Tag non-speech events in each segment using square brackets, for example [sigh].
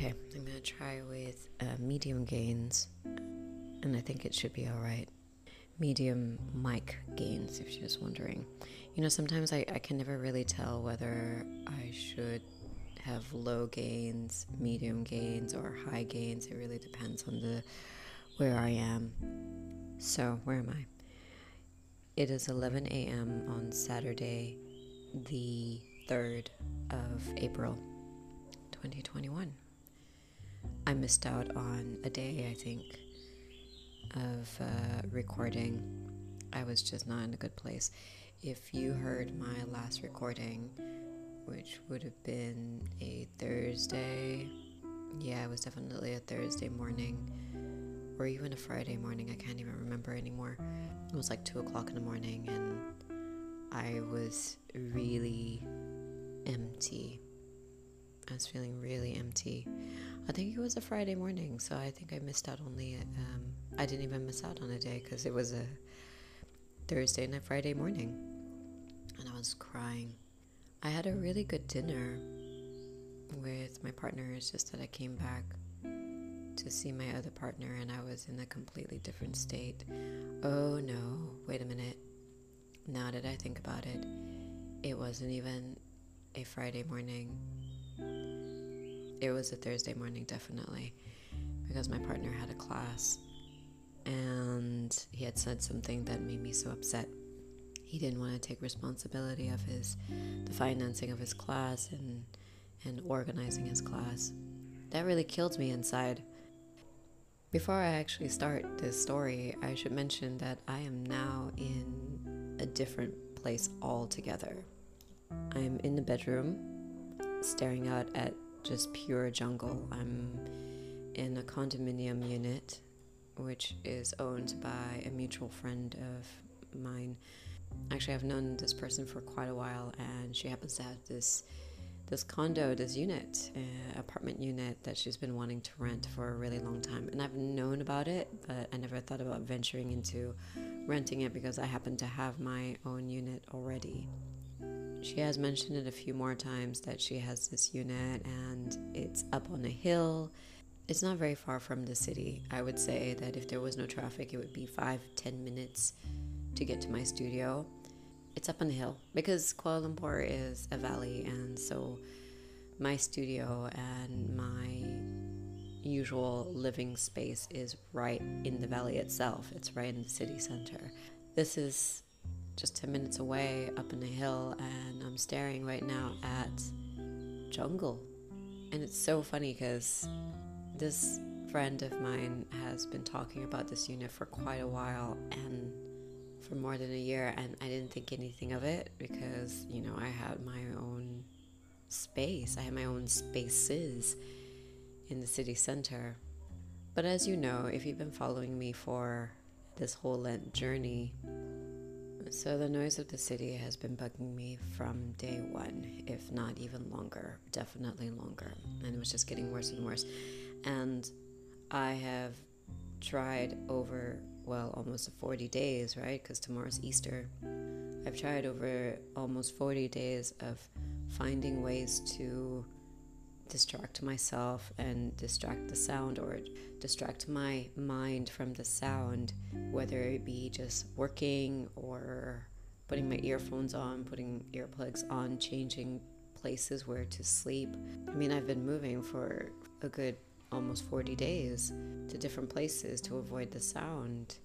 Okay, I'm gonna try with uh, medium gains, and I think it should be all right. Medium mic gains, if she was wondering. You know, sometimes I, I can never really tell whether I should have low gains, medium gains, or high gains. It really depends on the where I am. So, where am I? It is 11 a.m. on Saturday, the 3rd of April, 2021. I missed out on a day, I think, of uh, recording. I was just not in a good place. If you heard my last recording, which would have been a Thursday, yeah, it was definitely a Thursday morning, or even a Friday morning, I can't even remember anymore. It was like 2 o'clock in the morning, and I was really empty. I was feeling really empty. I think it was a Friday morning, so I think I missed out only. Um, I didn't even miss out on a day because it was a Thursday and a Friday morning, and I was crying. I had a really good dinner with my partner. It's just that I came back to see my other partner, and I was in a completely different state. Oh no! Wait a minute. Now that I think about it, it wasn't even a Friday morning it was a Thursday morning, definitely, because my partner had a class and he had said something that made me so upset. He didn't want to take responsibility of his the financing of his class and and organizing his class. That really killed me inside. Before I actually start this story, I should mention that I am now in a different place altogether. I'm in the bedroom, staring out at just pure jungle. I'm in a condominium unit, which is owned by a mutual friend of mine. Actually, I've known this person for quite a while, and she happens to have this this condo, this unit, uh, apartment unit that she's been wanting to rent for a really long time. And I've known about it, but I never thought about venturing into renting it because I happen to have my own unit already. She has mentioned it a few more times that she has this unit and it's up on a hill. It's not very far from the city. I would say that if there was no traffic, it would be five, ten minutes to get to my studio. It's up on the hill because Kuala Lumpur is a valley, and so my studio and my usual living space is right in the valley itself. It's right in the city center. This is just 10 minutes away up in a hill, and I'm staring right now at jungle. And it's so funny because this friend of mine has been talking about this unit for quite a while and for more than a year, and I didn't think anything of it because, you know, I had my own space, I had my own spaces in the city center. But as you know, if you've been following me for this whole Lent journey, so, the noise of the city has been bugging me from day one, if not even longer, definitely longer. And it was just getting worse and worse. And I have tried over, well, almost 40 days, right? Because tomorrow's Easter. I've tried over almost 40 days of finding ways to distract myself and distract the sound or distract my mind from the sound, whether it be just working or putting my earphones on, putting earplugs on, changing places where to sleep. I mean, I've been moving for a good almost 40 days to different places to avoid the sound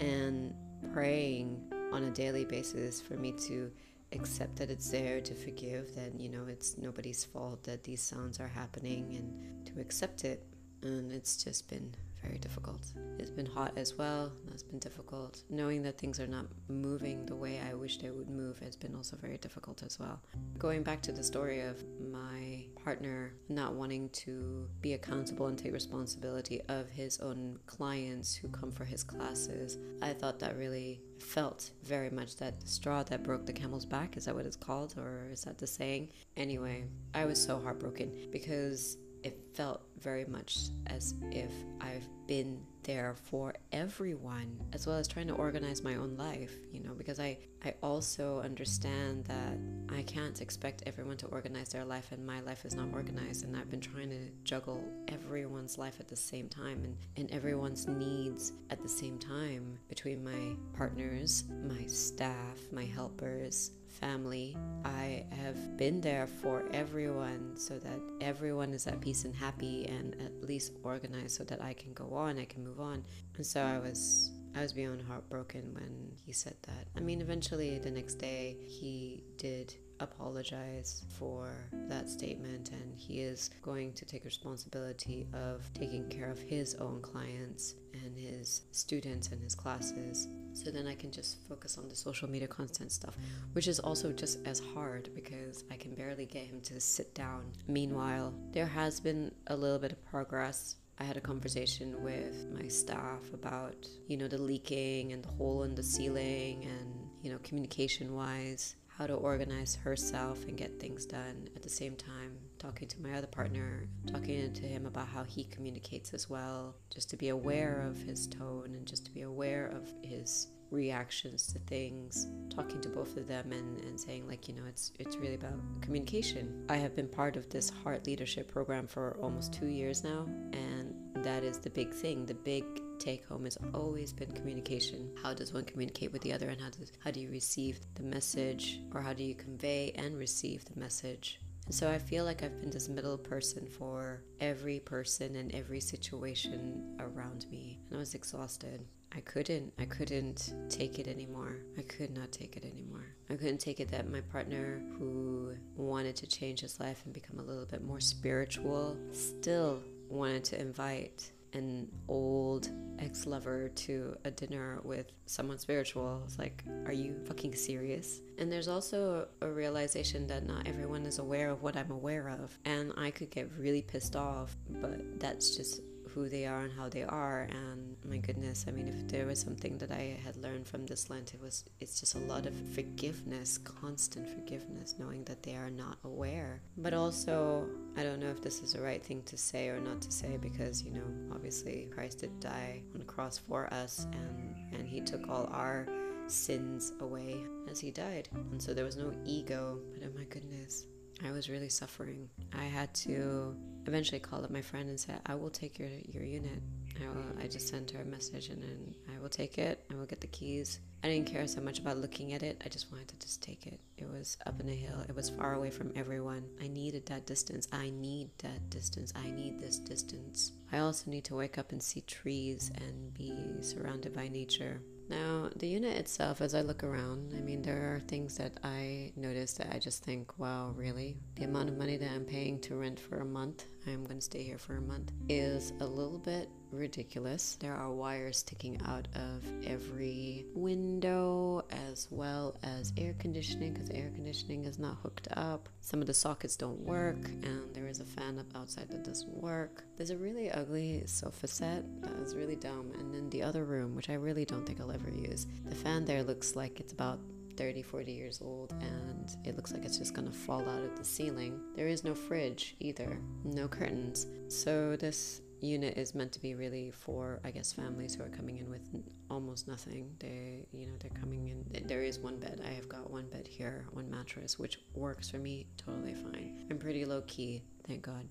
and praying on a daily basis for me to accept that it's there, to forgive that, you know, it's nobody's fault that these sounds are happening, and to accept it. And it's just been very difficult. It's been hot as well. That's been difficult. Knowing that things are not moving the way I wish they would move has been also very difficult as well. Going back to the story of my partner not wanting to be accountable and take responsibility of his own clients who come for his classes, I thought that really felt very much that straw that broke the camel's back. Is that what it's called? Or is that the saying? Anyway, I was so heartbroken because it felt very much as if I've been there for everyone as well as trying to organize my own life you know because i i also understand that i can't expect everyone to organize their life and my life is not organized and i've been trying to juggle everyone's life at the same time and, and everyone's needs at the same time between my partners my staff my helpers family. I have been there for everyone so that everyone is at peace and happy and at least organized so that I can go on, I can move on. And so I was I was beyond heartbroken when he said that. I mean, eventually the next day he did apologize for that statement and he is going to take responsibility of taking care of his own clients and his students and his classes so then I can just focus on the social media content stuff, which is also just as hard because I can barely get him to sit down. Meanwhile, there has been a little bit of progress. I had a conversation with my staff about, you know, the leaking and the hole in the ceiling and, you know, communication wise, how to organize herself and get things done at the same time. Talking to my other partner talking to him about how he communicates as well just to be aware of his tone and just to be aware of his reactions to things. Talking to both of them and, and saying like you know it's it's really about communication. I have been part of this heart leadership program for almost two years now and that is the big thing the big take home has always been communication. How does one communicate with the other, and how does how do you receive the message, or how do you convey and receive the message? And so I feel like I've been this middle person for every person and every situation around me, and I was exhausted. I couldn't. I couldn't take it anymore. I could not take it anymore. I couldn't take it that my partner, who wanted to change his life and become a little bit more spiritual, still wanted to invite an old ex lover to a dinner with someone spiritual. It's like, are you fucking serious? And there's also a realization that not everyone is aware of what I'm aware of. And I could get really pissed off, but that's just who they are and how they are and my mm. goodness i mean if there was something that i had learned from this lent it was it's just a lot of forgiveness constant forgiveness knowing that they are not aware. But also i don't know if this is the right thing to say or not to say because you know obviously christ did die on the cross for us and and he took all our sins away as he died. And so there was no ego but oh my goodness I was really suffering. I had to eventually call up my friend and said, I will take your, your unit. I, will, I just sent her a message and then I will take it. I will get the keys. I didn't care so much about looking at it. I just wanted to just take it. It was up in a hill. It was far away from everyone. I needed that distance. I need that distance. I need this distance. I also need to wake up and see trees and be surrounded by nature. Now, the unit itself, as I look around, I mean, there are things that I notice that I just think, wow, really? The amount of money that I'm paying to rent for a month, I'm going to stay here for a month, is a little bit ridiculous. There are wires sticking out of every window as well as air conditioning because air conditioning is not hooked up. Some of the sockets don't work, and there is a fan up outside that doesn't work. There's a really ugly sofa set that is really dumb, and then the other room, which I really don't think I'll ever use, the fan there looks like it's about 30, 40 years old and it looks like it's just gonna fall out of the ceiling. There is no fridge either, no curtains. So this unit is meant to be really for i guess families who are coming in with almost nothing they you know they're coming in there is one bed i have got one bed here one mattress which works for me totally fine i'm pretty low key thank god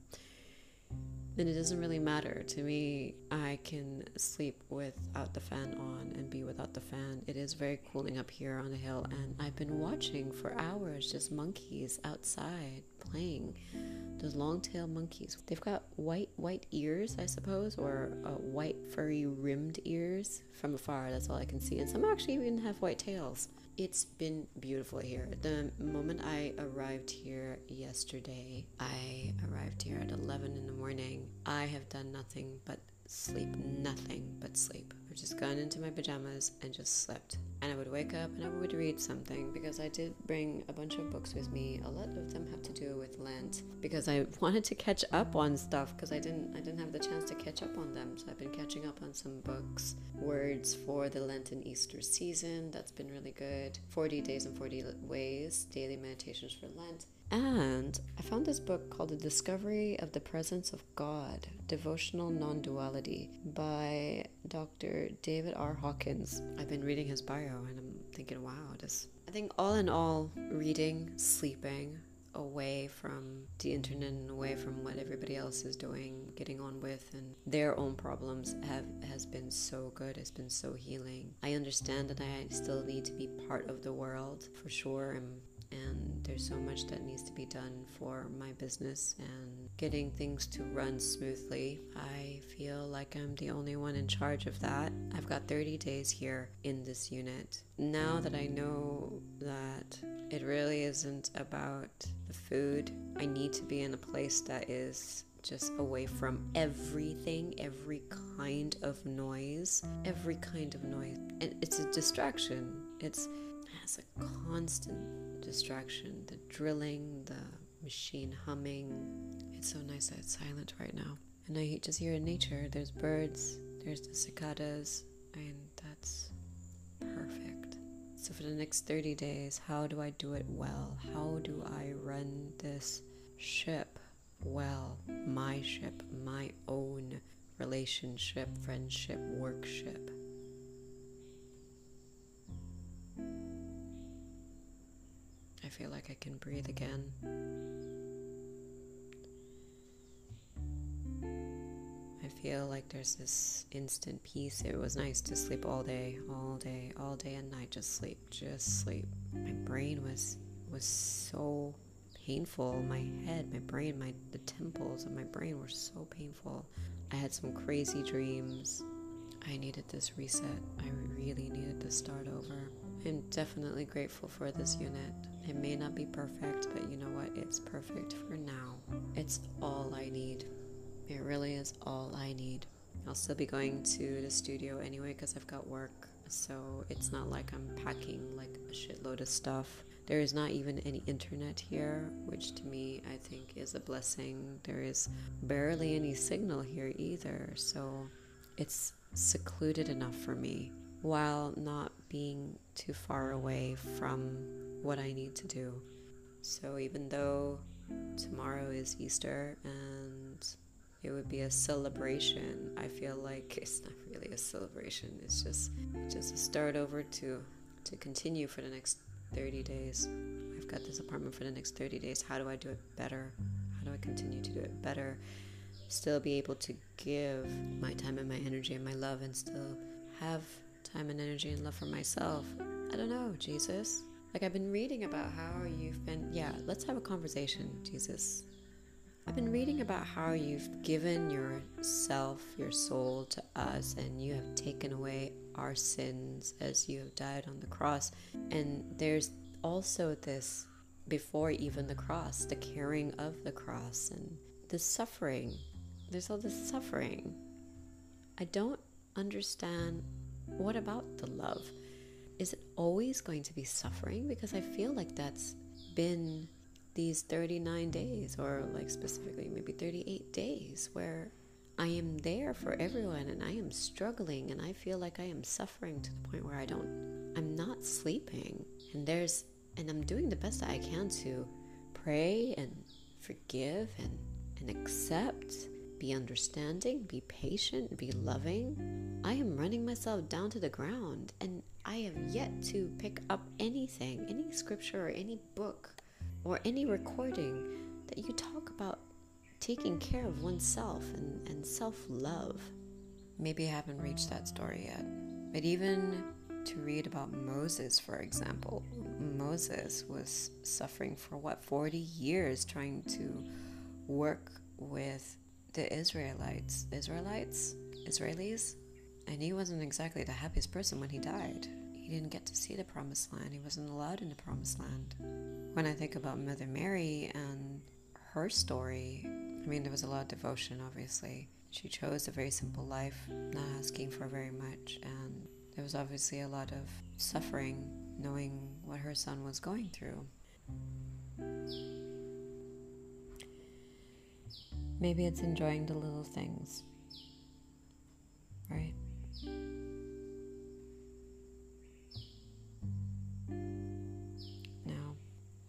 then it doesn't really matter. To me, I can sleep without the fan on and be without the fan. It is very cooling up here on the hill, and I've been watching for hours just monkeys outside playing. Those long-tailed monkeys. They've got white white ears, I suppose, or uh, white furry rimmed ears from afar. That's all I can see, and some actually even have white tails. It's been beautiful here. The moment I arrived here yesterday, I arrived here at 11 in the morning. I have done nothing but sleep, nothing but sleep. I've just gone into my pajamas and just slept. And I would wake up and I would read something because I did bring a bunch of books with me. A lot of them have to do with Lent because I [laughs] wanted to catch up on stuff because I didn't I didn't have the chance to catch up on them. So I've been catching up on some books, words for the Lenten Easter season. That's been really good. 40 days and 40 ways, daily meditations for Lent. And I found this book called The Discovery of the Presence of God Devotional Non Duality by Dr. David R. Hawkins. I've been reading his bio and I'm thinking, wow, just I think all in all, reading, sleeping, away from the internet and away from what everybody else is doing, getting on with, and their own problems have has been so good. It's been so healing. I understand that I still need to be part of the world for sure. I'm and there's so much that needs to be done for my business and getting things to run smoothly. I feel like I'm the only one in charge of that. I've got 30 days here in this unit. Now that I know that it really isn't about the food, I need to be in a place that is just away from everything, every kind of noise, every kind of noise. And it's a distraction. It's has a constant distraction the drilling, the machine humming. It's so nice that it's silent right now. And I just hear in nature there's birds, there's the cicadas, and that's perfect. So, for the next 30 days, how do I do it well? How do I run this ship well? My ship, my own relationship, friendship, workship. I feel like I can breathe again. I feel like there's this instant peace. It was nice to sleep all day, all day, all day and night. Just sleep, just sleep. My brain was was so painful. My head, my brain, my the temples of my brain were so painful. I had some crazy dreams. I needed this reset. I really needed to start over. I'm definitely grateful for this unit. It may not be perfect, but you know what? It's perfect for now. It's all I need. It really is all I need. I'll still be going to the studio anyway because I've got work. So it's not like I'm packing like a shitload of stuff. There is not even any internet here, which to me I think is a blessing. There is barely any signal here either. So it's secluded enough for me while not being too far away from what I need to do. So even though tomorrow is Easter and it would be a celebration, I feel like [laughs] it's not really a celebration. It's just just a start over to to continue for the next 30 days. I've got this apartment for the next 30 days. How do I do it better? How do I continue to do it better? Still be able to give my time and my energy and my love and still have time and energy and love for myself. I don't know, Jesus. Like, I've been reading about how you've been. Yeah, let's have a conversation, Jesus. I've been reading about how you've given yourself, your soul to us, and you have taken away our sins as you have died on the cross. And there's also this before even the cross, the carrying of the cross and the suffering. There's all this suffering. I don't understand what about the love? Is it always going to be suffering? Because I feel like that's been these 39 days, or like specifically maybe 38 days, where I am there for everyone and I am struggling and I feel like I am suffering to the point where I don't, I'm not sleeping. And there's, and I'm doing the best that I can to pray and forgive and, and accept be understanding, be patient, be loving. I am running myself down to the ground and I have yet to pick up anything, any scripture or any book or any recording that you talk about taking care of oneself and, and self love. Maybe I haven't reached that story yet, but even to read about Moses, for example, Moses was suffering for what, 40 years trying to work with the Israelites, Israelites, Israelis, and he wasn't exactly the happiest person when he died. He didn't get to see the promised land. He wasn't allowed in the promised land. When I think about Mother Mary and her story, I mean, there was a lot of devotion, obviously. She chose a very simple life, not asking for very much, and there was obviously a lot of suffering knowing what her son was going through. Maybe it's enjoying the little things, right? Now,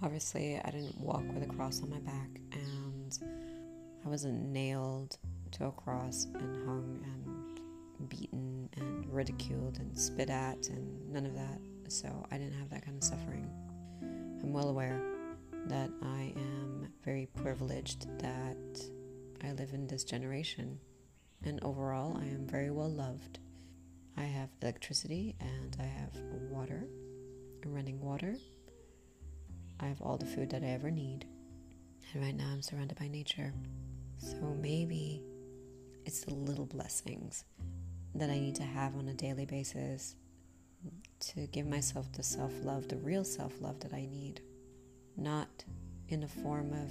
obviously, I didn't walk with a cross on my back, and I wasn't nailed to a cross and hung and beaten and ridiculed and spit at, and none of that. So, I didn't have that kind of suffering. I'm well aware that I am very privileged that I live in this generation, and overall, I am very well loved. I have electricity and I have water, running water. I have all the food that I ever need. And right now, I'm surrounded by nature. So maybe it's the little blessings that I need to have on a daily basis to give myself the self love, the real self love that I need, not in the form of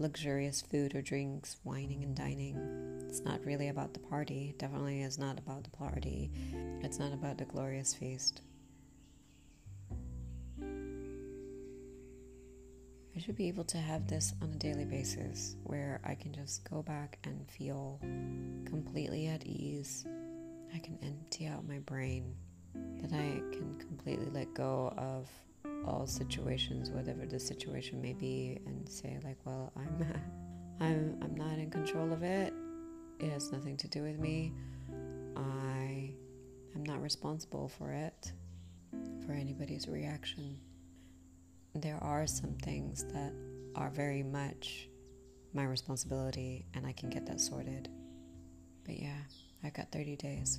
luxurious food or drinks, wining and dining. It's not really about the party. Definitely is not about the party. It's not about the glorious feast. I should be able to have this on a daily basis where I can just go back and feel completely at ease. I can empty out my brain, that I can completely let go of all situations, whatever the situation may be, and say like, well, I'm [laughs] I'm I'm not in control of it. It has nothing to do with me. I am not responsible for it, for anybody's reaction. There are some things that are very much my responsibility, and I can get that sorted. But yeah, I've got 30 days.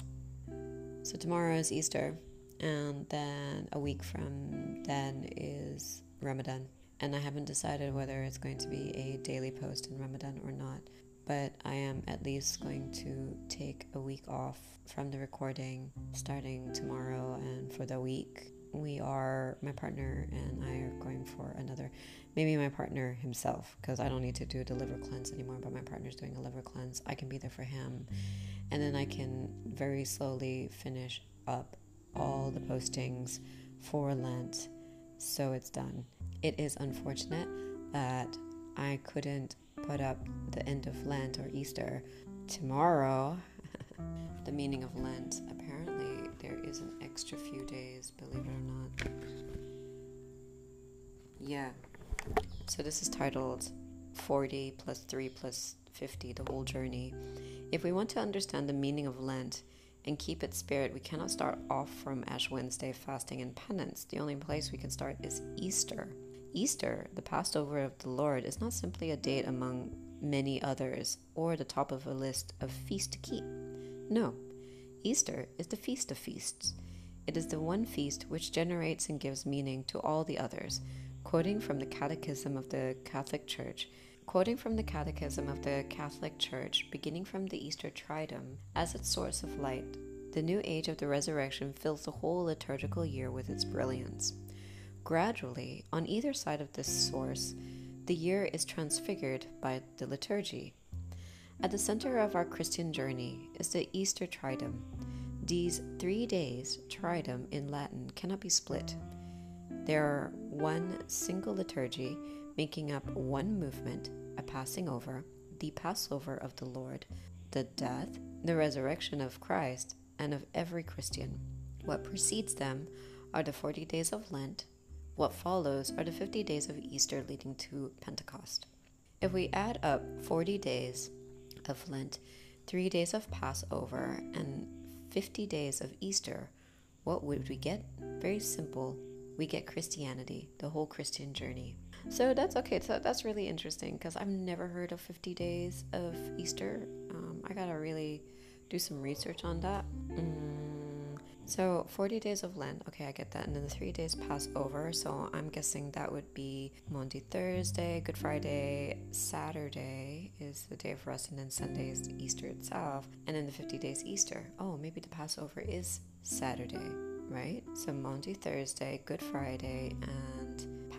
So tomorrow is Easter and then a week from then is Ramadan. And I haven't decided whether it's going to be a daily post in Ramadan or not, but I am at least going to take a week off from the recording starting tomorrow and for the week. We are, my partner and I are going for another, maybe my partner himself, because I don't need to do the liver cleanse anymore, but my partner's doing a liver cleanse. I can be there for him. And then I can very slowly finish up all the postings for Lent, so it's done. It is unfortunate that I couldn't put up the end of Lent or Easter tomorrow. [laughs] the meaning of Lent. Apparently, there is an extra few days, believe it or not. Yeah. So, this is titled 40 plus 3 plus 50, the whole journey. If we want to understand the meaning of Lent, and keep its spirit, we cannot start off from Ash Wednesday fasting and penance. The only place we can start is Easter. Easter, the Passover of the Lord, is not simply a date among many others or the top of a list of feasts to keep. No, Easter is the feast of feasts. It is the one feast which generates and gives meaning to all the others. Quoting from the Catechism of the Catholic Church, Quoting from the Catechism of the Catholic Church, beginning from the Easter Triduum as its source of light, the new age of the resurrection fills the whole liturgical year with its brilliance. Gradually, on either side of this source, the year is transfigured by the liturgy. At the center of our Christian journey is the Easter Triduum. These three days, Triduum in Latin, cannot be split. They are one single liturgy making up one movement a passing over, the Passover of the Lord, the death, the resurrection of Christ, and of every Christian. What precedes them are the 40 days of Lent. What follows are the 50 days of Easter leading to Pentecost. If we add up 40 days of Lent, 3 days of Passover, and 50 days of Easter, what would we get? Very simple. We get Christianity, the whole Christian journey. So that's okay. So that's really interesting because I've never heard of 50 days of Easter. Um, I gotta really do some research on that. Mm. So 40 days of Lent. Okay, I get that. And then the three days Passover. So I'm guessing that would be Maundy, Thursday, Good Friday, Saturday is the day of rest, and then Sunday is Easter itself. And then the 50 days Easter. Oh, maybe the Passover is Saturday, right? So Maundy, Thursday, Good Friday, and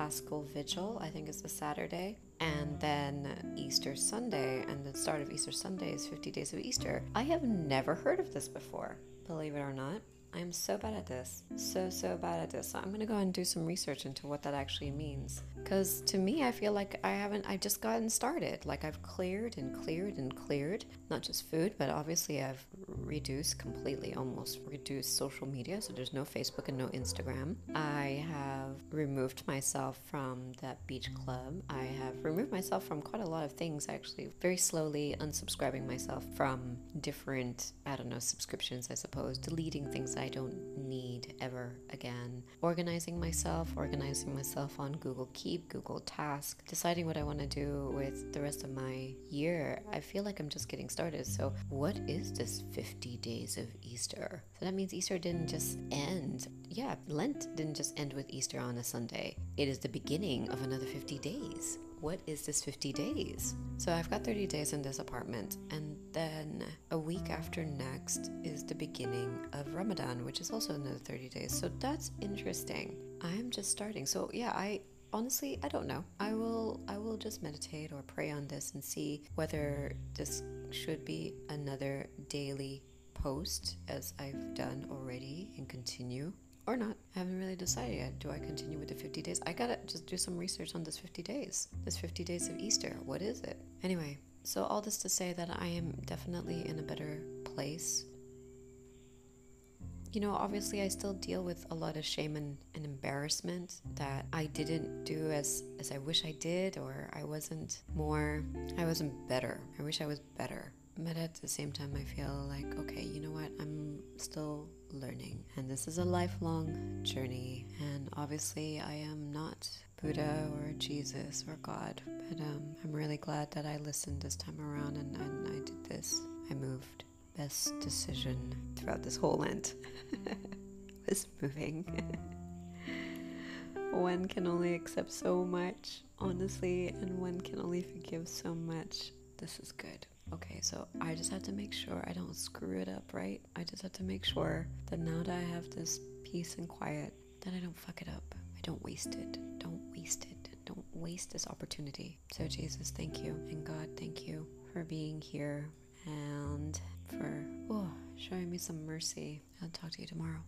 Paschal Vigil, I think is the Saturday, and then Easter Sunday, and the start of Easter Sunday is 50 days of Easter. I have never heard of this before, believe it or not. I'm so bad at this. So, so bad at this. I'm gonna go and do some research into what that actually means. Because to me, I feel like I haven't, I've just gotten started. Like I've cleared and cleared and cleared, not just food, but obviously I've reduced completely, almost reduce social media. So there's no Facebook and no Instagram. I have removed myself from that beach club. I have removed myself from quite a lot of things actually, very slowly unsubscribing myself from different, I don't know, subscriptions, I suppose, deleting things I don't need ever again, organizing myself, organizing myself on Google Keep, Google Task, deciding what I want to do with the rest of my year. I feel like I'm just getting started. So, what is this 50 days of Easter? So, that means Easter didn't just end. Yeah, Lent didn't just end with Easter on a Sunday, it is the beginning of another 50 days what is this 50 days? So I've got 30 days in this apartment, and then a week after next is the beginning of Ramadan, which is also another 30 days. So that's interesting. I am just starting. So yeah, I honestly I don't know. I will I will just meditate or pray on this and see whether this should be another daily post as I've done already and continue or not. I haven't really decided yet. Do I continue with the 50 days? I gotta just do some research on this 50 days. This 50 days of Easter. What is it? Anyway, so all this to say that I am definitely in a better place. You know, obviously, I still deal with a lot of shame and, and embarrassment that I didn't do as, as I wish I did, or I wasn't more, I wasn't better. I wish I was better. But at the same time, I feel like, okay, you know what? I'm still learning. And this is a lifelong journey. And obviously, I am not Buddha or Jesus or God. But um, I'm really glad that I listened this time around and, and I did this. I moved. Best decision throughout this whole Lent [laughs] was moving. [laughs] one can only accept so much, honestly, and one can only forgive so much. This is good. Okay, so I just have to make sure I don't screw it up, right? I just have to make sure that now that I have this peace and quiet, that I don't fuck it up. I don't waste it. Don't waste it. Don't waste this opportunity. So, Jesus, thank you. And God, thank you for being here and for oh, showing me some mercy. I'll talk to you tomorrow.